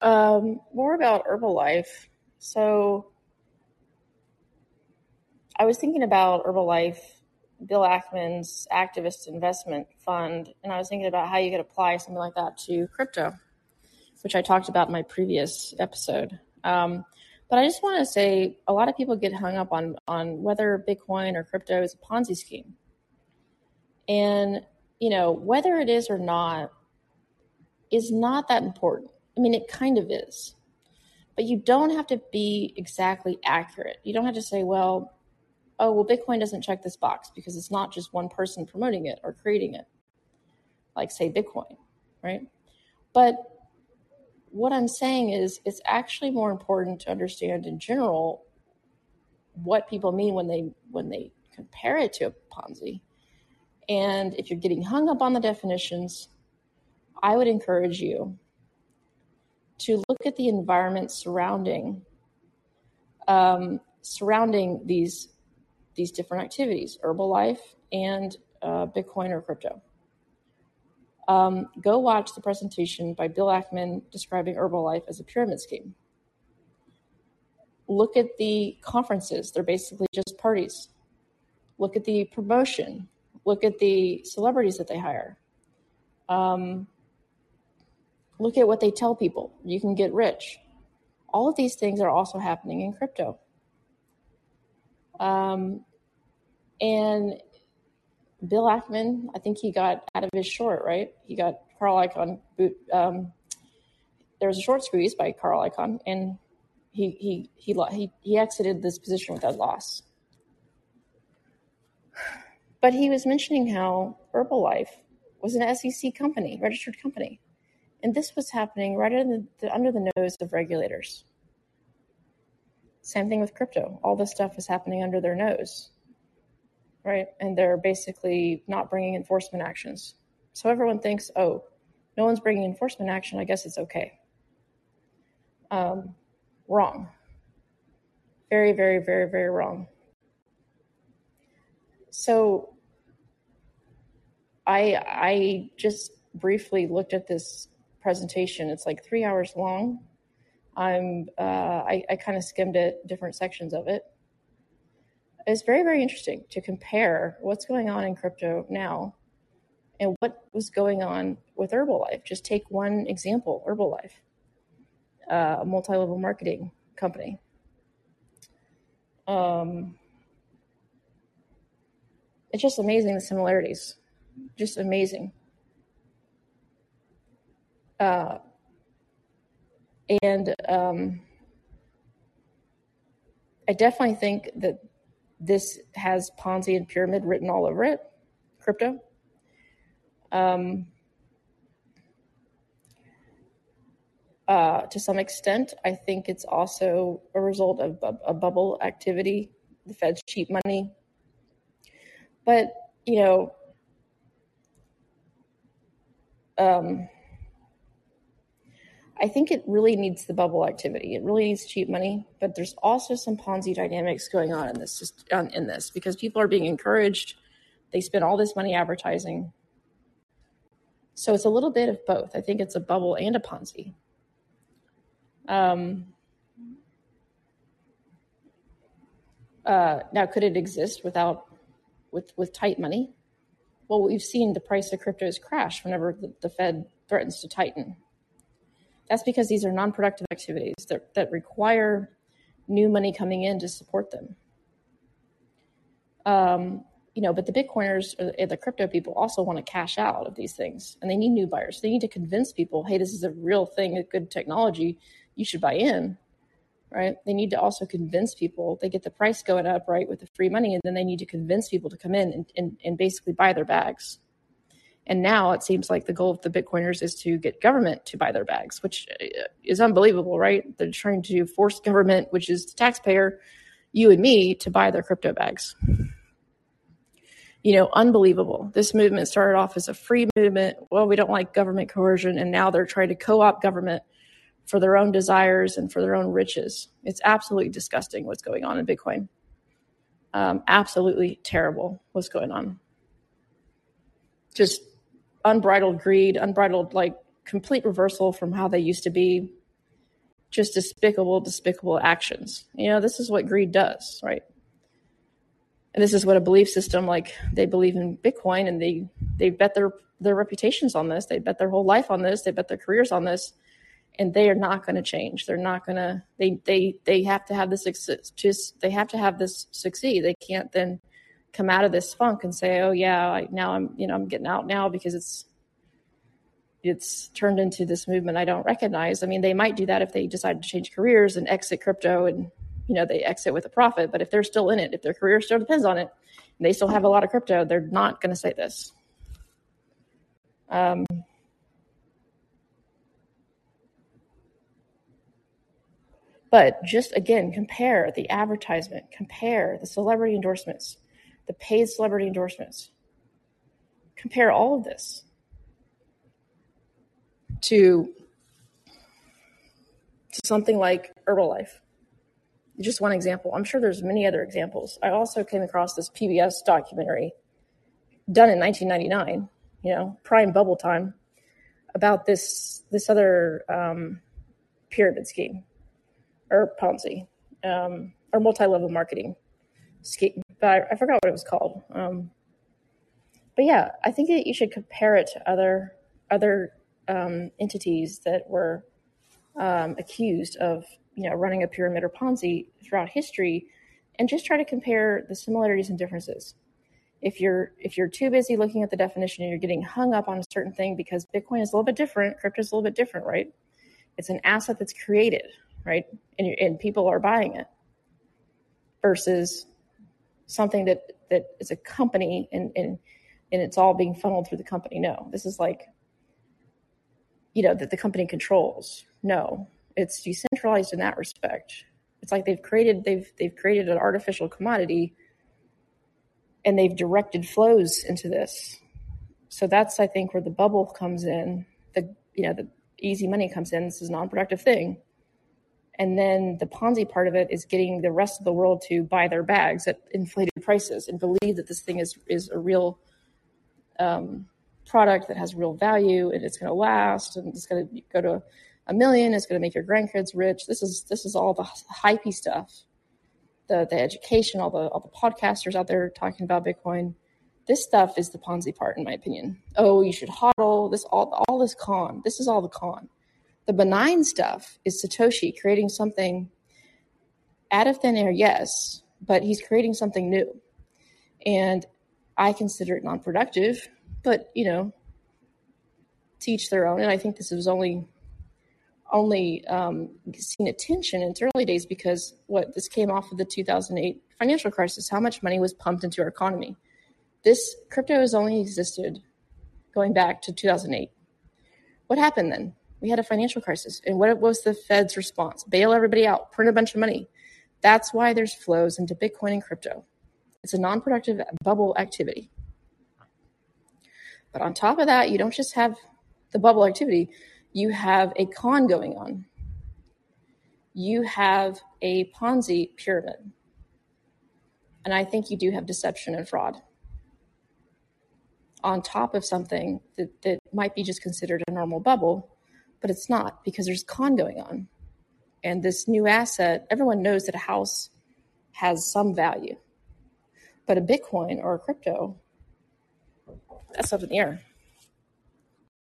Um, more about Herbalife. So I was thinking about Herbalife, Bill Ackman's activist investment fund, and I was thinking about how you could apply something like that to crypto, which I talked about in my previous episode. Um, but I just want to say a lot of people get hung up on on whether Bitcoin or crypto is a Ponzi scheme. And you know, whether it is or not is not that important. I mean, it kind of is. But you don't have to be exactly accurate. You don't have to say, well, oh, well, Bitcoin doesn't check this box because it's not just one person promoting it or creating it, like, say, Bitcoin, right? But what I'm saying is it's actually more important to understand in general what people mean when they when they compare it to a Ponzi. And if you're getting hung up on the definitions, I would encourage you to look at the environment surrounding um, surrounding these these different activities, Herbalife and uh, Bitcoin or crypto. Um, go watch the presentation by Bill Ackman describing Herbalife as a pyramid scheme. Look at the conferences, they're basically just parties. Look at the promotion, look at the celebrities that they hire. Um, look at what they tell people you can get rich. All of these things are also happening in crypto. Um, and Bill Ackman, I think he got out of his short, right? He got Carl Icahn boot. Um, there was a short squeeze by Carl Icahn, and he he he he he exited this position without loss. But he was mentioning how Herbalife was an SEC company, registered company, and this was happening right under the, under the nose of regulators. Same thing with crypto. All this stuff is happening under their nose right? And they're basically not bringing enforcement actions. So everyone thinks, oh, no one's bringing enforcement action. I guess it's okay. Um, wrong. Very, very, very, very wrong. So I I just briefly looked at this presentation. It's like three hours long. I'm uh, I, I kind of skimmed it, different sections of it it's very, very interesting to compare what's going on in crypto now and what was going on with Herbalife. Just take one example Herbalife, uh, a multi level marketing company. Um, it's just amazing the similarities, just amazing. Uh, and um, I definitely think that this has Ponzi and pyramid written all over it, crypto. Um, uh, to some extent, I think it's also a result of a, a bubble activity. The Fed's cheap money. But, you know, um, I think it really needs the bubble activity. It really needs cheap money, but there's also some Ponzi dynamics going on in this in this because people are being encouraged. They spend all this money advertising, so it's a little bit of both. I think it's a bubble and a Ponzi. Um, uh, now, could it exist without with with tight money? Well, we've seen the price of cryptos crash whenever the, the Fed threatens to tighten. That's because these are non productive activities that, that require new money coming in to support them. Um, you know, but the Bitcoiners, or the crypto people, also want to cash out of these things, and they need new buyers. They need to convince people, hey, this is a real thing, a good technology. You should buy in, right? They need to also convince people. They get the price going up, right, with the free money, and then they need to convince people to come in and, and, and basically buy their bags. And now it seems like the goal of the Bitcoiners is to get government to buy their bags, which uh, is unbelievable, right? They're trying to force government, which is the taxpayer, you and me, to buy their crypto bags. You know, unbelievable. This movement started off as a free movement. Well, we don't like government coercion. And now they're trying to co opt government for their own desires and for their own riches. It's absolutely disgusting what's going on in Bitcoin. Um, absolutely terrible what's going on. Just unbridled greed, unbridled like complete reversal from how they used to be. just despicable, despicable actions. You know, this is what greed does, right? And this is what a belief system like they believe in Bitcoin and they they bet their their reputations on this. They bet their whole life on this. They bet their careers on this, and they are not going to change. They're not going to. They they they have to have this just. They have to have this succeed. They can't then come out of this funk and say, "Oh yeah, I, now I'm you know I'm getting out now because it's it's turned into this movement I don't recognize. I mean, they might do that if they decide to change careers and exit crypto and you know they exit with a profit. But if they're still in it, if their career still depends on it, and they still have a lot of crypto, they're not going to say this. Um, but just again, compare the advertisement, compare the celebrity endorsements, the paid celebrity endorsements. Compare all of this to, to something like Herbalife. Just one example. I'm sure there's many other examples. I also came across this PBS documentary done in 1999, you know, prime bubble time, about this this other um, pyramid scheme or Ponzi um, or multi-level marketing scheme. But I, I, forgot what it was called. Um, but yeah, I think that you should compare it to other other um, entities that were um, accused of you know running a pyramid or Ponzi throughout history, and just try to compare the similarities and differences. If you're if you're too busy looking at the definition and you're getting hung up on a certain thing because Bitcoin is a little bit different, crypto is a little bit different, right? It's an asset that's created, right, and and people are buying it versus something that that is a company and and and it's all being funneled through the company. No, this is like you know that the company controls. No, it's decentralized in that respect. It's like they've created they've they've created an artificial commodity and they've directed flows into this. So that's I think where the bubble comes in. The you know the easy money comes in. This is a non-productive thing. And then the Ponzi part of it is getting the rest of the world to buy their bags at inflated prices and believe that this thing is is a real um, product that has real value and it's going to last and it's going to go to a million. It's going to make your grandkids rich. This is this is all the hypey stuff, the the education, all the all the podcasters out there talking about Bitcoin. This stuff is the Ponzi part, in my opinion. Oh, you should hodl. This all all this con. This is all the con. The benign stuff is Satoshi creating something out of thin air, yes, but he's creating something new, and I consider it non-productive but you know, teach their own. And I think this was only only um, seen attention in its early days because what this came off of the 2008 financial crisis. How much money was pumped into our economy? This crypto has only existed going back to 2008. What happened then? We had a financial crisis, and what was the Fed's response? Bail everybody out, print a bunch of money. That's why there's flows into Bitcoin and crypto. It's a non-productive bubble activity. But on top of that, you don't just have the bubble activity, you have a con going on. You have a Ponzi pyramid. And I think you do have deception and fraud on top of something that, that might be just considered a normal bubble, but it's not because there's con going on. And this new asset, everyone knows that a house has some value. But a Bitcoin or a crypto that's up in the air.